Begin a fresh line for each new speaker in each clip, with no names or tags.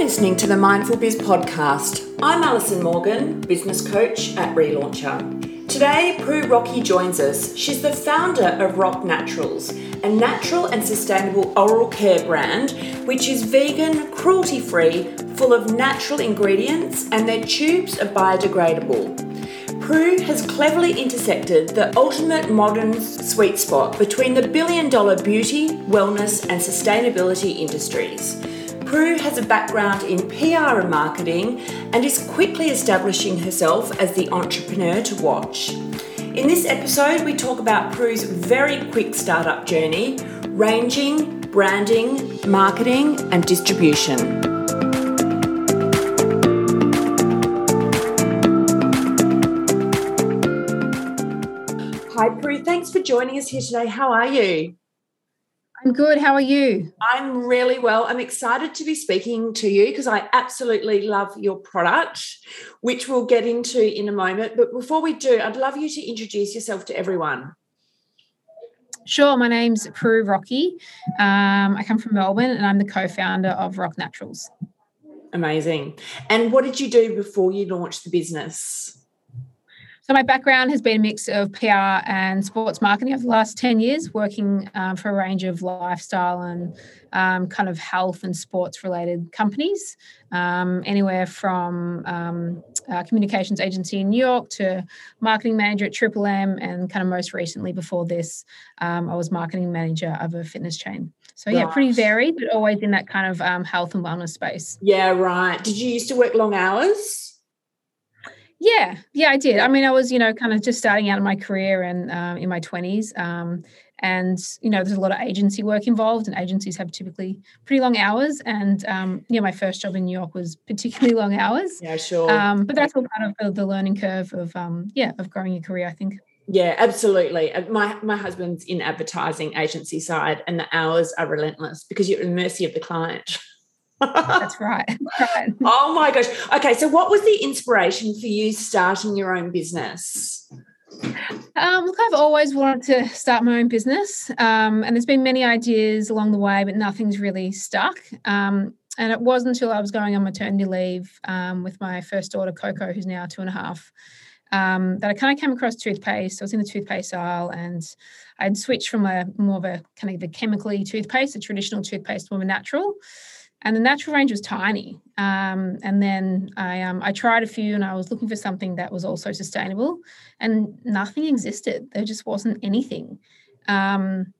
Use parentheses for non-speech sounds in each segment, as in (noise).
listening to the Mindful Biz podcast. I'm Alison Morgan, business coach at Relauncher. Today, Prue Rocky joins us. She's the founder of Rock Naturals, a natural and sustainable oral care brand which is vegan, cruelty free, full of natural ingredients, and their tubes are biodegradable. Prue has cleverly intersected the ultimate modern sweet spot between the billion dollar beauty, wellness, and sustainability industries. Prue has a background in PR and marketing and is quickly establishing herself as the entrepreneur to watch. In this episode, we talk about Prue's very quick startup journey, ranging, branding, marketing, and distribution. Hi, Prue. Thanks for joining us here today. How are you?
I'm good. How are you?
I'm really well. I'm excited to be speaking to you because I absolutely love your product, which we'll get into in a moment. But before we do, I'd love you to introduce yourself to everyone.
Sure. My name's Prue Rocky. Um, I come from Melbourne and I'm the co founder of Rock Naturals.
Amazing. And what did you do before you launched the business?
So my background has been a mix of PR and sports marketing over the last 10 years, working um, for a range of lifestyle and um, kind of health and sports related companies, um, anywhere from um, a communications agency in New York to marketing manager at Triple M, and kind of most recently before this, um, I was marketing manager of a fitness chain. So yeah, right. pretty varied, but always in that kind of um, health and wellness space.
Yeah, right. Did you used to work long hours?
Yeah, yeah, I did. I mean, I was, you know, kind of just starting out in my career and um, in my 20s. Um, and, you know, there's a lot of agency work involved, and agencies have typically pretty long hours. And, um, yeah, my first job in New York was particularly (laughs) long hours.
Yeah, sure.
Um, but that's all part of the learning curve of, um, yeah, of growing your career, I think.
Yeah, absolutely. My my husband's in advertising agency side, and the hours are relentless because you're at the mercy of the client. (laughs)
That's right. right. (laughs)
Oh my gosh. Okay, so what was the inspiration for you starting your own business?
Um, look, I've always wanted to start my own business, um, and there's been many ideas along the way, but nothing's really stuck. Um, and it wasn't until I was going on maternity leave um, with my first daughter, Coco, who's now two and a half, um, that I kind of came across toothpaste. I was in the toothpaste aisle, and I'd switched from a more of a kind of a chemically toothpaste, a traditional toothpaste, to a natural and the natural range was tiny. Um, and then I um, I tried a few, and I was looking for something that was also sustainable, and nothing existed. There just wasn't anything. Um,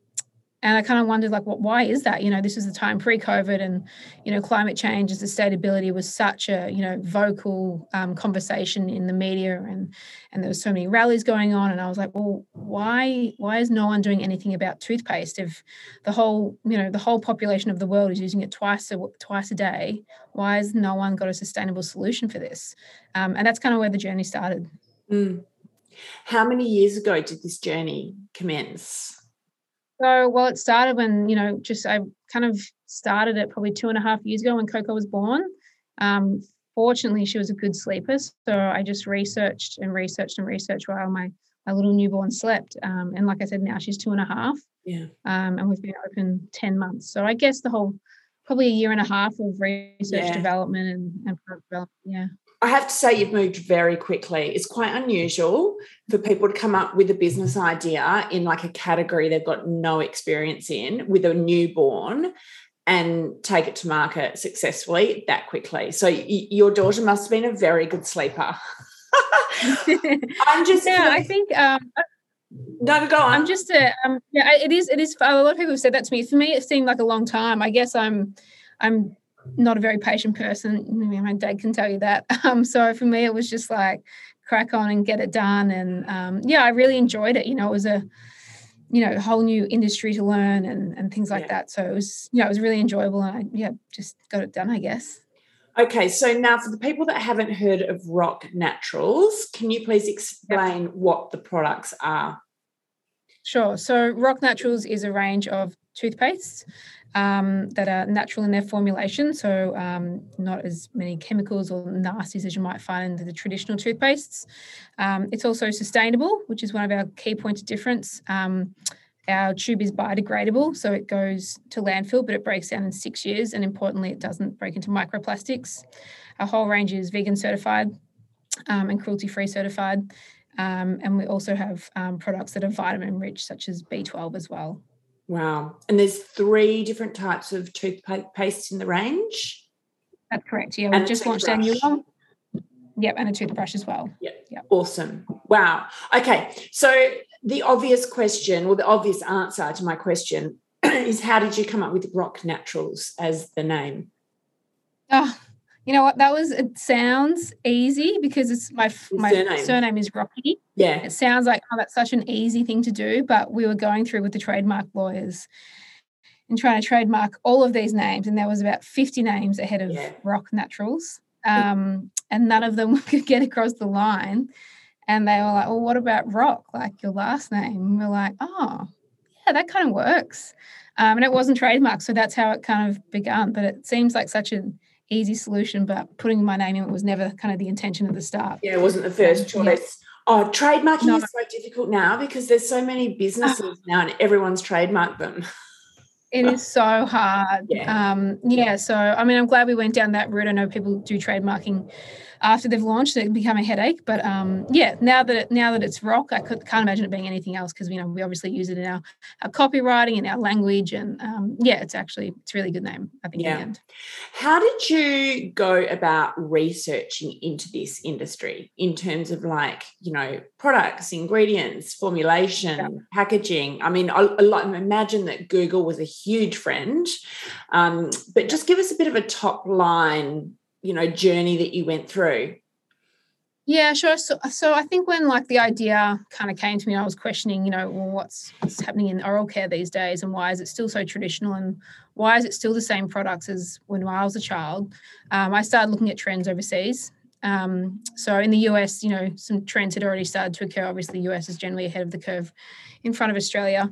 and I kind of wondered, like, what? Why is that? You know, this is the time pre-COVID, and you know, climate change and sustainability was such a you know vocal um, conversation in the media, and and there was so many rallies going on, and I was like, well, why why is no one doing anything about toothpaste if the whole you know the whole population of the world is using it twice a twice a day? Why has no one got a sustainable solution for this? Um, and that's kind of where the journey started.
Mm. How many years ago did this journey commence?
So, well, it started when, you know, just I kind of started it probably two and a half years ago when Coco was born. Um, fortunately, she was a good sleeper. So I just researched and researched and researched while my, my little newborn slept. Um, and like I said, now she's two and a half.
Yeah.
Um, and we've been open 10 months. So I guess the whole, probably a year and a half of research yeah. development and, and development. Yeah.
I have to say, you've moved very quickly. It's quite unusual for people to come up with a business idea in like a category they've got no experience in with a newborn and take it to market successfully that quickly. So your daughter must have been a very good sleeper. (laughs)
I'm just yeah. I think um,
no, go on.
I'm just a um, yeah. It is. It is. A lot of people have said that to me. For me, it seemed like a long time. I guess I'm I'm not a very patient person. My dad can tell you that. (laughs) Um, so for me, it was just like crack on and get it done. And um, yeah, I really enjoyed it. You know, it was a you know whole new industry to learn and and things like yeah. that. So it was yeah, it was really enjoyable. And I yeah, just got it done, I guess.
Okay, so now for the people that haven't heard of Rock Naturals, can you please explain yep. what the products are?
Sure. So Rock Naturals is a range of toothpastes um, that are natural in their formulation, so um, not as many chemicals or nasties as you might find in the traditional toothpastes. Um, it's also sustainable, which is one of our key points of difference. Um, our tube is biodegradable, so it goes to landfill, but it breaks down in six years. And importantly, it doesn't break into microplastics. Our whole range is vegan certified um, and cruelty free certified. Um, and we also have products that are vitamin rich, such as B12 as well.
Wow. And there's three different types of toothpaste in the range?
That's correct. Yeah, we've just launched our new one. Yep, and a toothbrush as well.
Yep. yep. Awesome. Wow. Okay. So the obvious question, or the obvious answer to my question, (clears throat) is how did you come up with Rock Naturals as the name?
Oh, you know what? That was it. Sounds easy because it's my my surname. surname is Rocky.
Yeah,
it sounds like oh, that's such an easy thing to do. But we were going through with the trademark lawyers and trying to trademark all of these names, and there was about fifty names ahead of yeah. Rock Naturals, um, and none of them (laughs) could get across the line. And they were like, "Well, what about Rock? Like your last name?" And we're like, "Oh, yeah, that kind of works." Um, and it wasn't trademarked, so that's how it kind of began. But it seems like such an easy solution, but putting my name in it was never kind of the intention at the start.
Yeah, it wasn't the first choice. Yeah. Oh, trademarking no. is so difficult now because there's so many businesses (sighs) now and everyone's trademarked them.
It is so hard. (laughs) Yeah. Um, yeah. So, I mean, I'm glad we went down that route. I know people do trademarking after they've launched it become a headache. But um, yeah, now that it, now that it's rock, I could, can't imagine it being anything else because you know we obviously use it in our, our copywriting and our language, and um, yeah, it's actually it's a really good name. I think. Yeah.
How did you go about researching into this industry in terms of like you know products, ingredients, formulation, yeah. packaging? I mean, I, I, imagine that Google was a huge friend, um, but just give us a bit of a top line you know journey that you went through?
Yeah sure. So, so i think when like the idea kind of came to me i was questioning you know well, what's, what's happening in oral care these days and why is it still so traditional and why is it still the same products as when i was a child? Um, i started looking at trends overseas. Um, so in the us you know some trends had already started to occur. Obviously the us is generally ahead of the curve in front of australia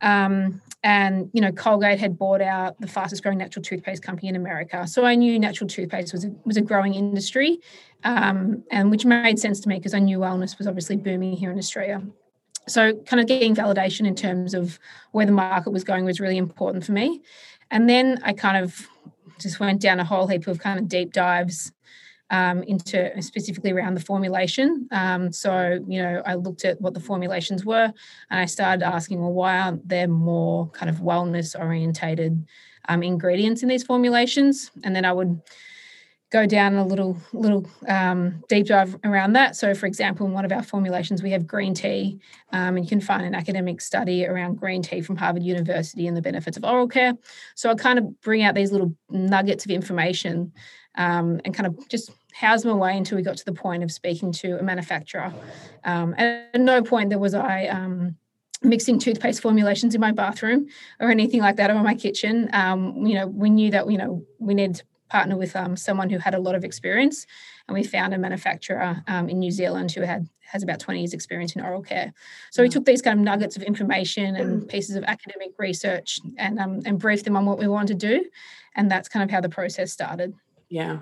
um, and you know, Colgate had bought out the fastest growing natural toothpaste company in America. So I knew natural toothpaste was a, was a growing industry, um, and which made sense to me because I knew wellness was obviously booming here in Australia. So kind of getting validation in terms of where the market was going was really important for me. And then I kind of just went down a whole heap of kind of deep dives um, into specifically around the formulation. Um, so, you know, I looked at what the formulations were and I started asking, well, why aren't there more kind of wellness orientated um, ingredients in these formulations? And then I would go down a little little um, deep dive around that. So, for example, in one of our formulations, we have green tea, um, and you can find an academic study around green tea from Harvard University and the benefits of oral care. So, I kind of bring out these little nuggets of information um, and kind of just house my way until we got to the point of speaking to a manufacturer. Um, and at no point there was I um, mixing toothpaste formulations in my bathroom or anything like that or in my kitchen. Um, you know, we knew that you know we needed to partner with um, someone who had a lot of experience, and we found a manufacturer um, in New Zealand who had has about 20 years experience in oral care. So we mm. took these kind of nuggets of information and pieces of academic research and um, and briefed them on what we wanted to do, and that's kind of how the process started.
Yeah,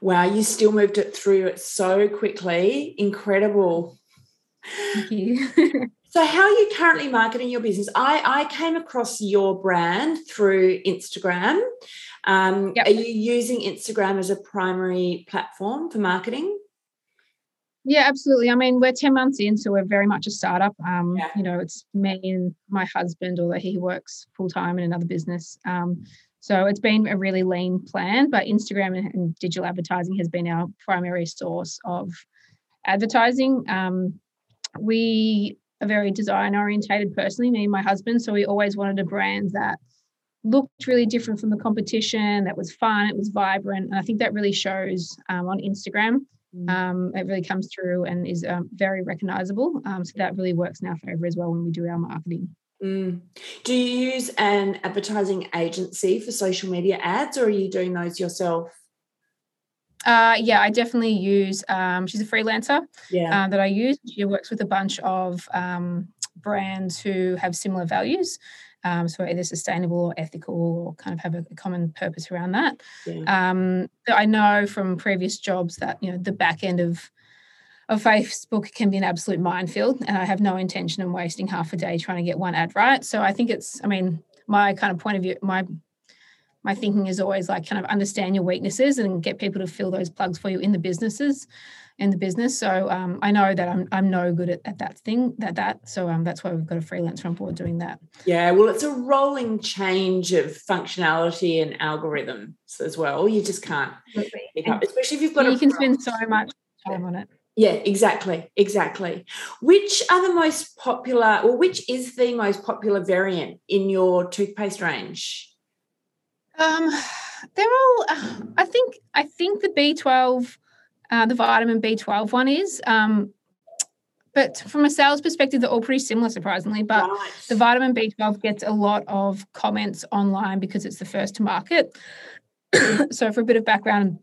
Wow, you still moved it through it so quickly. Incredible.
Thank you. (laughs)
so, how are you currently marketing your business? I, I came across your brand through Instagram. Um, yep. Are you using Instagram as a primary platform for marketing?
Yeah, absolutely. I mean, we're 10 months in, so we're very much a startup. Um, yeah. You know, it's me and my husband, although he works full time in another business. Um, so it's been a really lean plan, but Instagram and digital advertising has been our primary source of advertising. Um, we are very design orientated personally, me and my husband. So we always wanted a brand that looked really different from the competition, that was fun, it was vibrant. And I think that really shows um, on Instagram. Mm. Um, it really comes through and is um, very recognizable. Um, so that really works in our favor as well when we do our marketing.
Mm. Do you use an advertising agency for social media ads or are you doing those yourself?
Uh, yeah, I definitely use. Um, she's a freelancer yeah. uh, that I use. She works with a bunch of um, brands who have similar values. Um, so either sustainable or ethical or kind of have a, common purpose around that. Yeah. Um, I know from previous jobs that you know the back end of of Facebook can be an absolute minefield, and I have no intention of wasting half a day trying to get one ad right. So I think it's, I mean, my kind of point of view, my my thinking is always like kind of understand your weaknesses and get people to fill those plugs for you in the businesses in the business. So um, i know that i'm, I'm no good at, at that thing that that. So um, that's why we've got a freelancer on board doing that.
Yeah well it's a rolling change of functionality and algorithms as well. You just can't pick up especially if you've got
you can spend so much time on it
yeah, exactly, exactly. Which are the most popular, or which is the most popular variant in your toothpaste range?
Um, they're all. I think. I think the B twelve, uh, the vitamin B twelve one is. Um, but from a sales perspective, they're all pretty similar, surprisingly. But right. the vitamin B12 gets a lot of comments online because it's the first to market. (coughs) so, for a bit of background,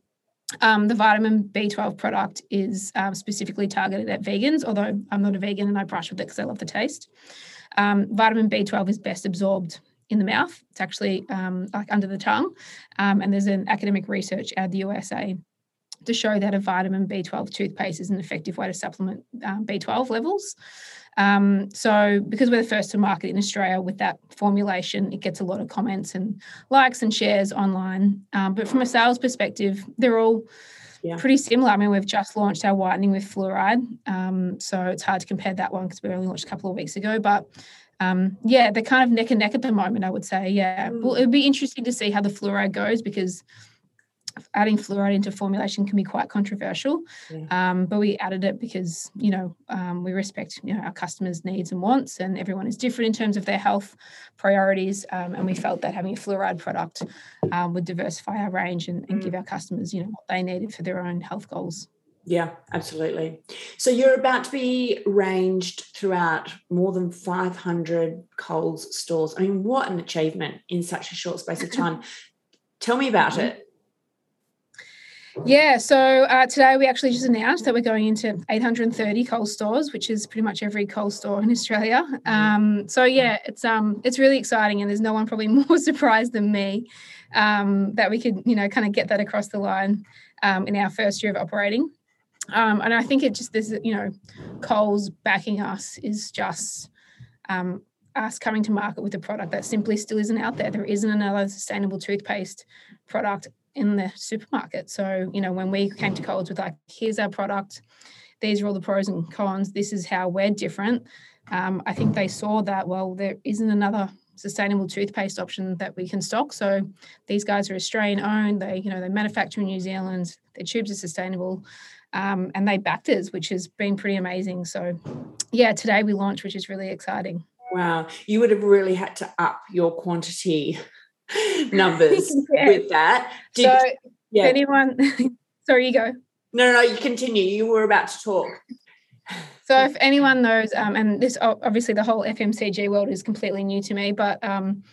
um, the vitamin B12 product is um, specifically targeted at vegans, although I'm not a vegan and I brush with it because I love the taste. Um, vitamin B12 is best absorbed in the mouth. It's actually um, like under the tongue. Um, and there's an academic research out of the USA to show that a vitamin B12 toothpaste is an effective way to supplement um, B12 levels. Um, so, because we're the first to market in Australia with that formulation, it gets a lot of comments and likes and shares online. Um, but from a sales perspective, they're all yeah. pretty similar. I mean, we've just launched our whitening with fluoride, um, so it's hard to compare that one because we only launched a couple of weeks ago. But um, yeah, they're kind of neck and neck at the moment, I would say. Yeah. Mm. Well, it would be interesting to see how the fluoride goes because adding fluoride into formulation can be quite controversial. Um, but we added it because, you know, um, we respect, you know, our customers' needs and wants, and everyone is different in terms of their health priorities. Um, and we felt that having a fluoride product um, would diversify our range and, and mm. give our customers, you know, what they needed for their own health goals.
Yeah, absolutely. So you're about to be ranged throughout more than 500 Coles stores. I mean, what an achievement in such a short space of (laughs) time. Tell me about it.
Yeah, so uh, today we actually just announced that we're going into 830 Coles stores, which is pretty much every Coles store in Australia. Mm-hmm. Um, so yeah, it's um it's really exciting, and there's no one probably (laughs) more surprised than me um, that we could you know kind of get that across the line um, in our first year of operating. Um, and I think it just there's you know, Coles backing us is just um, us coming to market with a product that simply still isn't out there. There isn't another sustainable toothpaste product in the supermarket. So you know, when we came to Coles with like, here's our product, these are all the pros and cons. This is how we're different. Um, I think they saw that well, there isn't another sustainable toothpaste option that we can stock. So these guys are Australian owned. They you know they manufacture in New Zealand. Their tubes are sustainable um, and they backed us, which has been pretty amazing. So, yeah, today we launched, which is really exciting.
Wow, you would have really had to up your quantity (laughs) numbers (laughs) yeah. with that.
Did, so, yeah. anyone, (laughs) sorry, you go.
No, no, no, you continue. You were about to talk.
So, if anyone knows, um, and this obviously the whole FMCG world is completely new to me, but um,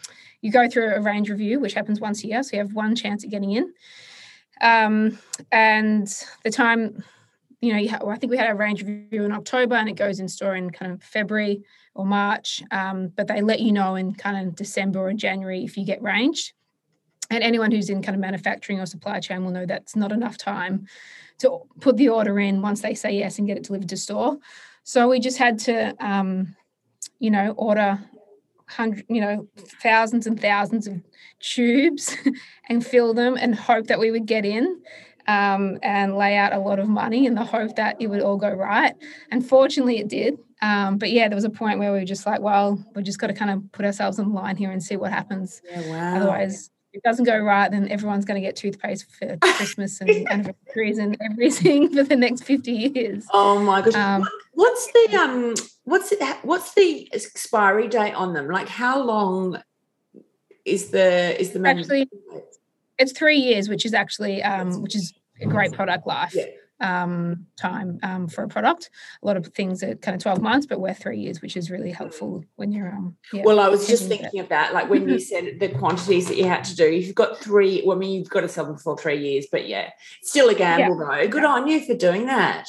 you go through a range review, which happens once a year, so you have one chance at getting in. Um, and the time, you know, you ha- I think we had a range review in October and it goes in store in kind of February or March. Um, but they let you know in kind of December or January if you get ranged. And anyone who's in kind of manufacturing or supply chain will know that's not enough time to put the order in once they say yes and get it delivered to store. So we just had to, um, you know, order hundred, you know, thousands and thousands of tubes (laughs) and fill them and hope that we would get in um, and lay out a lot of money in the hope that it would all go right. And fortunately, it did. Um, but yeah, there was a point where we were just like, well, we just got to kind of put ourselves in line here and see what happens.
Yeah, wow.
Otherwise, it doesn't go right, then everyone's going to get toothpaste for (laughs) Christmas and anniversaries and everything for the next fifty years.
Oh my gosh! Um, what's the um? What's it, what's the expiry date on them? Like, how long is the is the
actually? It's three years, which is actually um, which is a great product life. Yeah um, time um, for a product. A lot of things are kind of 12 months, but we're three years, which is really helpful when you're. Um,
yeah, well, I was just thinking of that, like when you (laughs) said the quantities that you had to do. You've got three, well, I mean, you've got to sell them for three years, but yeah, still a gamble yeah. though. Good yeah. on you for doing that.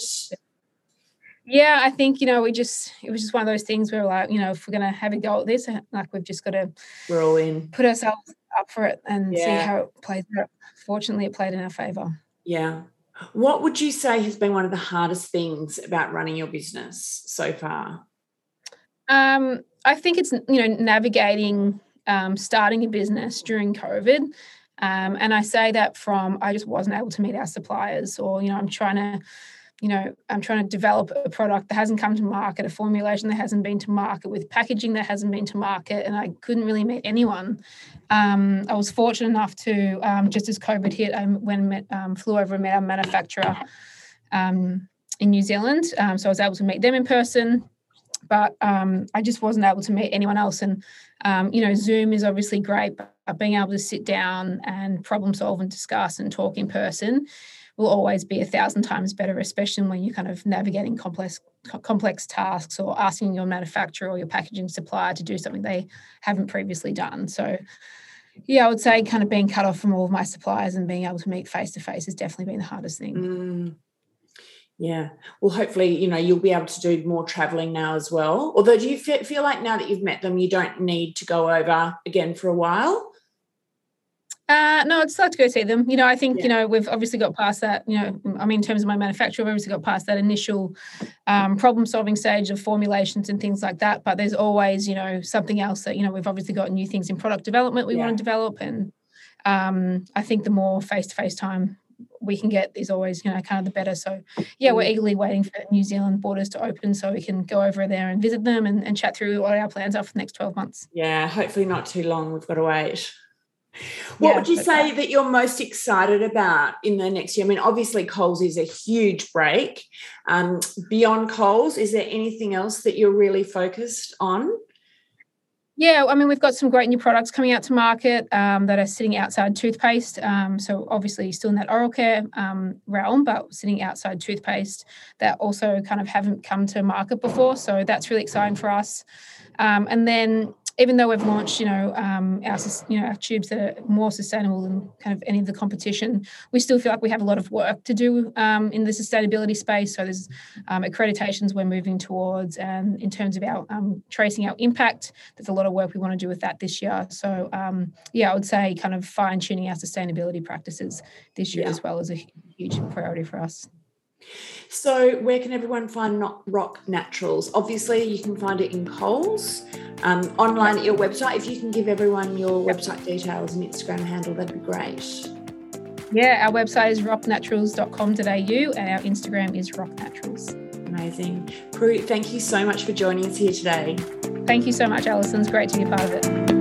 Yeah, I think you know we just it was just one of those things where like you know if we're gonna have a go at this, like we've just got to
we're all in,
put ourselves up for it and see how it plays out. Fortunately, it played in our favor.
Yeah, What would you say has been one of the hardest things about running your business so far?
Um, I think it's you know navigating um, starting a business during COVID, um, and I say that from I just wasn't able to meet our suppliers, or you know I'm trying to you know, I'm trying to develop a product that hasn't come to market, a formulation that hasn't been to market, with packaging that hasn't been to market, and I couldn't really meet anyone. Um, I was fortunate enough to, um, just as COVID hit, I went met, um, flew over and met our manufacturer um, in New Zealand. Um, so I was able to meet them in person, but um, I just wasn't able to meet anyone else. And, you know, Zoom is obviously great, but being able to sit down and problem solve and discuss and talk in person will always be a thousand times better, especially when you're kind of navigating complex complex tasks or asking your manufacturer or your packaging supplier to do something they haven't previously done. So yeah, I would say kind of being cut off from all of my suppliers and being able to meet face to face has definitely been the hardest thing.
Mm. Yeah. Well, hopefully, you know, you'll be able to do more traveling now as well. Although, do you feel like now that you've met them, you don't need to go over again for a while?
Uh, no, I'd just like to go see them. You know, I think, yeah. you know, we've obviously got past that, you know, I mean, in terms of my manufacturer, we've obviously got past that initial um, problem solving stage of formulations and things like that. But there's always, you know, something else that, you know, we've obviously got new things in product development we yeah. want to develop. And um, I think the more face to face time we can get is always, you know, kind of the better. So, yeah, we're mm. eagerly waiting for New Zealand borders to open so we can go over there and visit them and, and chat through what our plans are for the next 12 months.
Yeah, hopefully not too long. We've got to wait. What yeah, would you say that. that you're most excited about in the next year? I mean, obviously, Coles is a huge break. Um, beyond Coles, is there anything else that you're really focused on?
Yeah, I mean, we've got some great new products coming out to market um, that are sitting outside toothpaste. Um, so, obviously, still in that oral care um, realm, but sitting outside toothpaste that also kind of haven't come to market before. So, that's really exciting for us. Um, and then even though we've launched, you know, um, our you know our tubes that are more sustainable than kind of any of the competition, we still feel like we have a lot of work to do um, in the sustainability space. So there's um, accreditations we're moving towards, and in terms of our um, tracing our impact, there's a lot of work we want to do with that this year. So um, yeah, I would say kind of fine tuning our sustainability practices this year yeah. as well is a huge priority for us.
So, where can everyone find Rock Naturals? Obviously, you can find it in Coles, um, online at your website. If you can give everyone your website details and Instagram handle, that'd be great.
Yeah, our website is rocknaturals.com.au and our Instagram is rocknaturals.
Amazing. Prue, thank you so much for joining us here today.
Thank you so much, Alison. It's great to be a part of it.